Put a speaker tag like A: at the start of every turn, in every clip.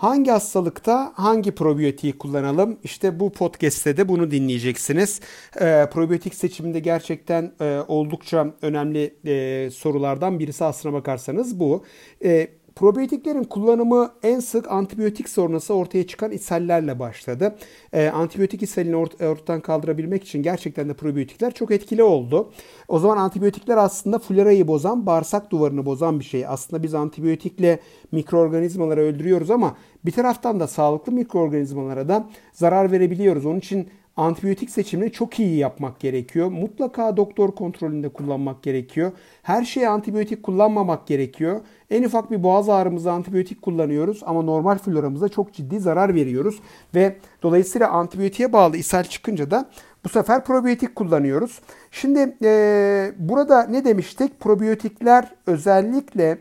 A: Hangi hastalıkta hangi probiyotiği kullanalım? İşte bu podcast'te de bunu dinleyeceksiniz. E, probiyotik seçiminde gerçekten e, oldukça önemli e, sorulardan birisi aslına bakarsanız bu. E, Probiyotiklerin kullanımı en sık antibiyotik sonrası ortaya çıkan ishallerle başladı. E, antibiyotik ishalini ort- ortadan kaldırabilmek için gerçekten de probiyotikler çok etkili oldu. O zaman antibiyotikler aslında florayı bozan, bağırsak duvarını bozan bir şey. Aslında biz antibiyotikle mikroorganizmaları öldürüyoruz ama bir taraftan da sağlıklı mikroorganizmalara da zarar verebiliyoruz. Onun için antibiyotik seçimini çok iyi yapmak gerekiyor. Mutlaka doktor kontrolünde kullanmak gerekiyor. Her şeye antibiyotik kullanmamak gerekiyor. En ufak bir boğaz ağrımızda antibiyotik kullanıyoruz ama normal floramıza çok ciddi zarar veriyoruz. Ve dolayısıyla antibiyotiğe bağlı ishal çıkınca da bu sefer probiyotik kullanıyoruz. Şimdi e, burada ne demiştik? Probiyotikler özellikle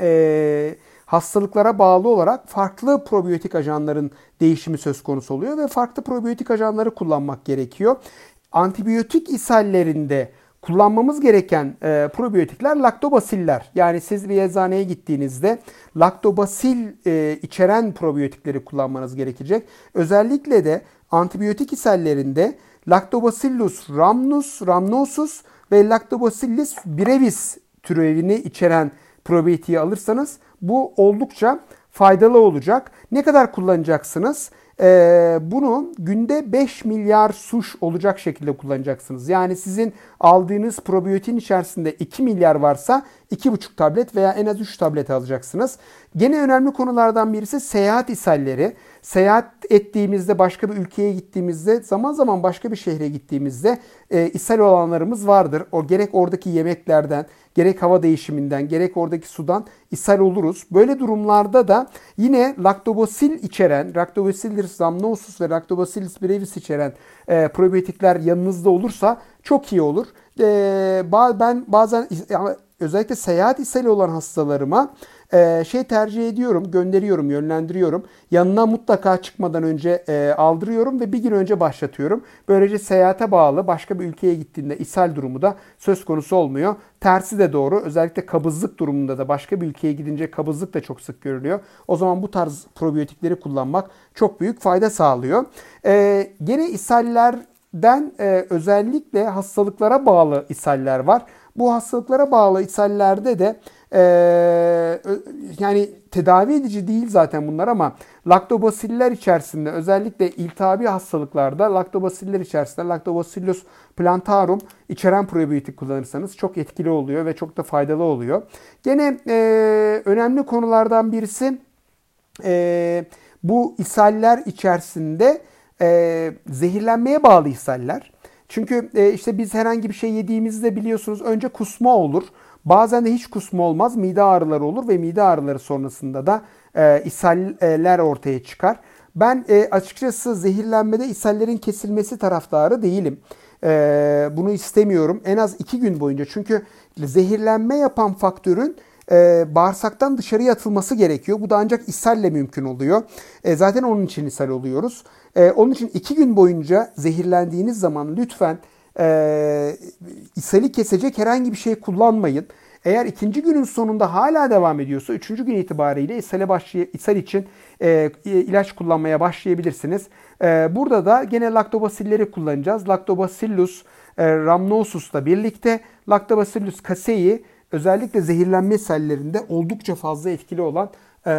A: e, hastalıklara bağlı olarak farklı probiyotik ajanların değişimi söz konusu oluyor ve farklı probiyotik ajanları kullanmak gerekiyor. Antibiyotik ishallerinde kullanmamız gereken e, probiyotikler laktobasiller. Yani siz bir eczaneye gittiğinizde laktobasil e, içeren probiyotikleri kullanmanız gerekecek. Özellikle de antibiyotik ishallerinde Lactobacillus rhamnus, rhamnosus ve Lactobacillus brevis türevini içeren probiyotiği alırsanız bu oldukça faydalı olacak. Ne kadar kullanacaksınız? Ee, bunu günde 5 milyar suş olacak şekilde kullanacaksınız. Yani sizin aldığınız probiyotin içerisinde 2 milyar varsa 2,5 tablet veya en az 3 tablet alacaksınız. Gene önemli konulardan birisi seyahat ishalleri. Seyahat ettiğimizde başka bir ülkeye gittiğimizde zaman zaman başka bir şehre gittiğimizde e, ishal olanlarımız vardır. O gerek oradaki yemeklerden, gerek hava değişiminden, gerek oradaki sudan ishal oluruz. Böyle durumlarda da yine laktobasil içeren, Lactobacillus rhamnosus ve Lactobacillus brevis içeren e, probiyotikler yanınızda olursa çok iyi olur. E, ben bazen özellikle seyahat ishali olan hastalarıma e, şey tercih ediyorum, gönderiyorum, yönlendiriyorum. Yanına mutlaka çıkmadan önce e, aldırıyorum ve bir gün önce başlatıyorum. Böylece seyahate bağlı başka bir ülkeye gittiğinde ishal durumu da söz konusu olmuyor. Tersi de doğru. Özellikle kabızlık durumunda da başka bir ülkeye gidince kabızlık da çok sık görülüyor. O zaman bu tarz probiyotikleri kullanmak çok büyük fayda sağlıyor. E, gene ishallerden e, özellikle hastalıklara bağlı ishaller var. Bu hastalıklara bağlı ishallerde de e, yani tedavi edici değil zaten bunlar ama laktobasiller içerisinde özellikle iltihabi hastalıklarda laktobasiller içerisinde Lactobacillus plantarum içeren probiyotik kullanırsanız çok etkili oluyor ve çok da faydalı oluyor. Gene e, önemli konulardan birisi e, bu ishaller içerisinde e, zehirlenmeye bağlı ishaller. Çünkü e, işte biz herhangi bir şey yediğimizde biliyorsunuz önce kusma olur. Bazen de hiç kusma olmaz. Mide ağrıları olur ve mide ağrıları sonrasında da e, ishaller ortaya çıkar. Ben e, açıkçası zehirlenmede ishallerin kesilmesi taraftarı değilim. E, bunu istemiyorum. En az iki gün boyunca. Çünkü zehirlenme yapan faktörün e, bağırsaktan dışarıya atılması gerekiyor. Bu da ancak ishalle mümkün oluyor. E, zaten onun için ishal oluyoruz. E, onun için iki gün boyunca zehirlendiğiniz zaman lütfen e, ishali kesecek herhangi bir şey kullanmayın. Eğer ikinci günün sonunda hala devam ediyorsa üçüncü gün itibariyle ishale başlay ishal için e, ilaç kullanmaya başlayabilirsiniz. E, burada da gene laktobasilleri kullanacağız. Lactobacillus e, rhamnosus'la birlikte Lactobacillus casei özellikle zehirlenme sellerinde oldukça fazla etkili olan e,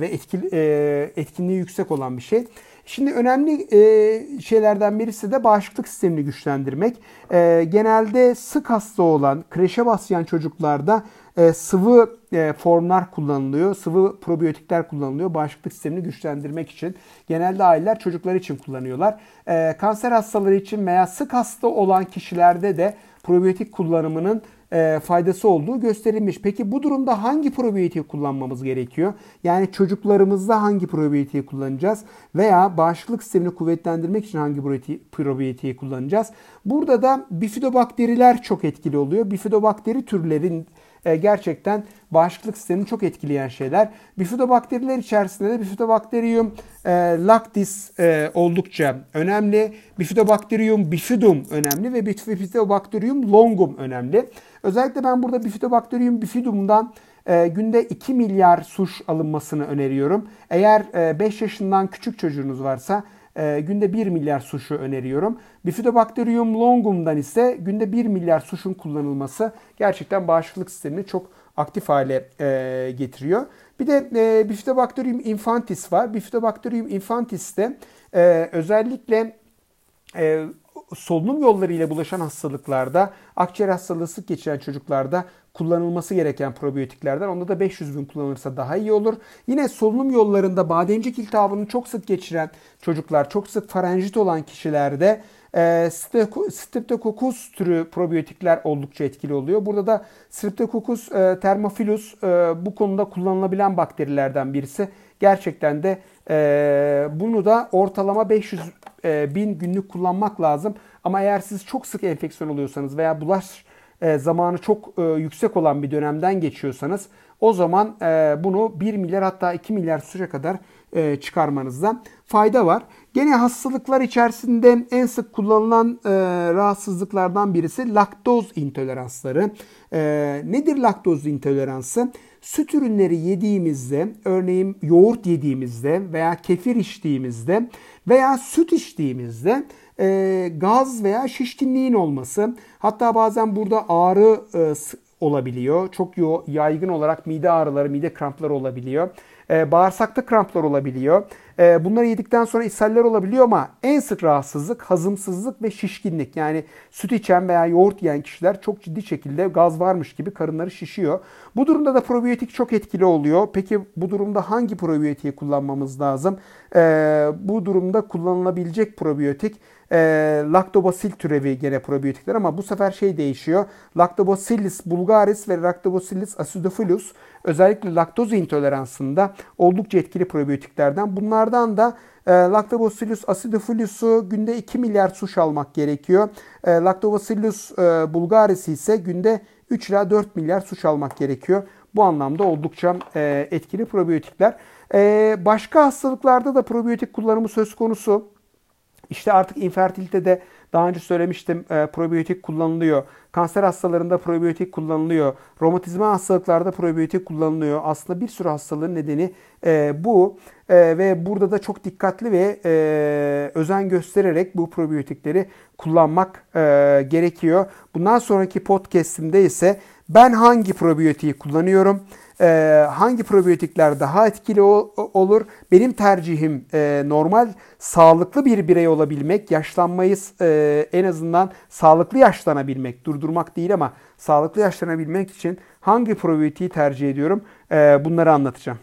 A: ve etkili, e, etkinliği yüksek olan bir şey. Şimdi önemli e, şeylerden birisi de bağışıklık sistemini güçlendirmek. E, genelde sık hasta olan, kreşe başlayan çocuklarda e, sıvı formlar kullanılıyor. Sıvı probiyotikler kullanılıyor bağışıklık sistemini güçlendirmek için. Genelde aileler çocuklar için kullanıyorlar. E, kanser hastaları için veya sık hasta olan kişilerde de probiyotik kullanımının e, faydası olduğu gösterilmiş. Peki bu durumda hangi probiyotiği kullanmamız gerekiyor? Yani çocuklarımızda hangi probiyotiği kullanacağız? Veya bağışıklık sistemini kuvvetlendirmek için hangi probiyotiği kullanacağız? Burada da bifidobakteriler çok etkili oluyor. Bifidobakteri türlerin e, gerçekten bağışıklık sistemini çok etkileyen şeyler. Bifidobakteriler içerisinde de Bifidobacterium e, lactis e, oldukça önemli. Bifidobacterium bifidum önemli ve Bifidobacterium longum önemli. Özellikle ben burada Bifidobacterium bifidum'dan e, günde 2 milyar suş alınmasını öneriyorum. Eğer e, 5 yaşından küçük çocuğunuz varsa e, günde 1 milyar suşu öneriyorum. Bifidobacterium longum'dan ise günde 1 milyar suşun kullanılması gerçekten bağışıklık sistemini çok aktif hale e, getiriyor. Bir de e, Bifidobacterium infantis var. Bifidobacterium infantis de e, özellikle e, solunum yollarıyla bulaşan hastalıklarda, akciğer hastalığı sık geçiren çocuklarda kullanılması gereken probiyotiklerden. Onda da 500 bin kullanılırsa daha iyi olur. Yine solunum yollarında bademcik iltihabını çok sık geçiren çocuklar, çok sık farenjit olan kişilerde e, Streptococcus türü probiyotikler oldukça etkili oluyor. Burada da Streptococcus e, thermophilus e, bu konuda kullanılabilen bakterilerden birisi. Gerçekten de e, bunu da ortalama 500 e, bin günlük kullanmak lazım. Ama eğer siz çok sık enfeksiyon oluyorsanız veya bulaş e, zamanı çok e, yüksek olan bir dönemden geçiyorsanız o zaman e, bunu 1 milyar hatta 2 milyar süre kadar e, çıkarmanızda fayda var. Gene hastalıklar içerisinde en sık kullanılan e, rahatsızlıklardan birisi laktoz intoleransları. E, nedir laktoz intoleransı? Süt ürünleri yediğimizde, örneğin yoğurt yediğimizde veya kefir içtiğimizde veya süt içtiğimizde e, gaz veya şişkinliğin olması, hatta bazen burada ağrı e, olabiliyor. Çok yaygın olarak mide ağrıları, mide krampları olabiliyor. E, bağırsakta kramplar olabiliyor. E, bunları yedikten sonra ishaller olabiliyor ama en sık rahatsızlık hazımsızlık ve şişkinlik. Yani süt içen veya yoğurt yiyen kişiler çok ciddi şekilde gaz varmış gibi karınları şişiyor. Bu durumda da probiyotik çok etkili oluyor. Peki bu durumda hangi probiyotiği kullanmamız lazım? E, bu durumda kullanılabilecek probiyotik e, laktobasil türevi gene probiyotikler ama bu sefer şey değişiyor. Lactobacillus bulgaris ve Lactobacillus acidophilus özellikle laktoz intoleransında oldukça etkili probiyotiklerden. Bunlardan da e, Lactobacillus acidophilus'u günde 2 milyar suş almak gerekiyor. E, Lactobacillus e, bulgaris ise günde 3 ila 4 milyar suş almak gerekiyor. Bu anlamda oldukça e, etkili probiyotikler. E, başka hastalıklarda da probiyotik kullanımı söz konusu. İşte artık infertilitede daha önce söylemiştim e, probiyotik kullanılıyor. Kanser hastalarında probiyotik kullanılıyor. Romatizma hastalıklarda probiyotik kullanılıyor. Aslında bir sürü hastalığın nedeni e, bu. E, ve burada da çok dikkatli ve e, özen göstererek bu probiyotikleri kullanmak e, gerekiyor. Bundan sonraki podcastimde ise ben hangi probiyotiği kullanıyorum? E, hangi probiyotikler daha etkili ol, olur? Benim tercihim e, normal sağlıklı bir birey olabilmek, yaşlanmayı e, en azından sağlıklı yaşlanabilmek, durdurmak değil ama sağlıklı yaşlanabilmek için hangi probiyotiği tercih ediyorum? E, bunları anlatacağım.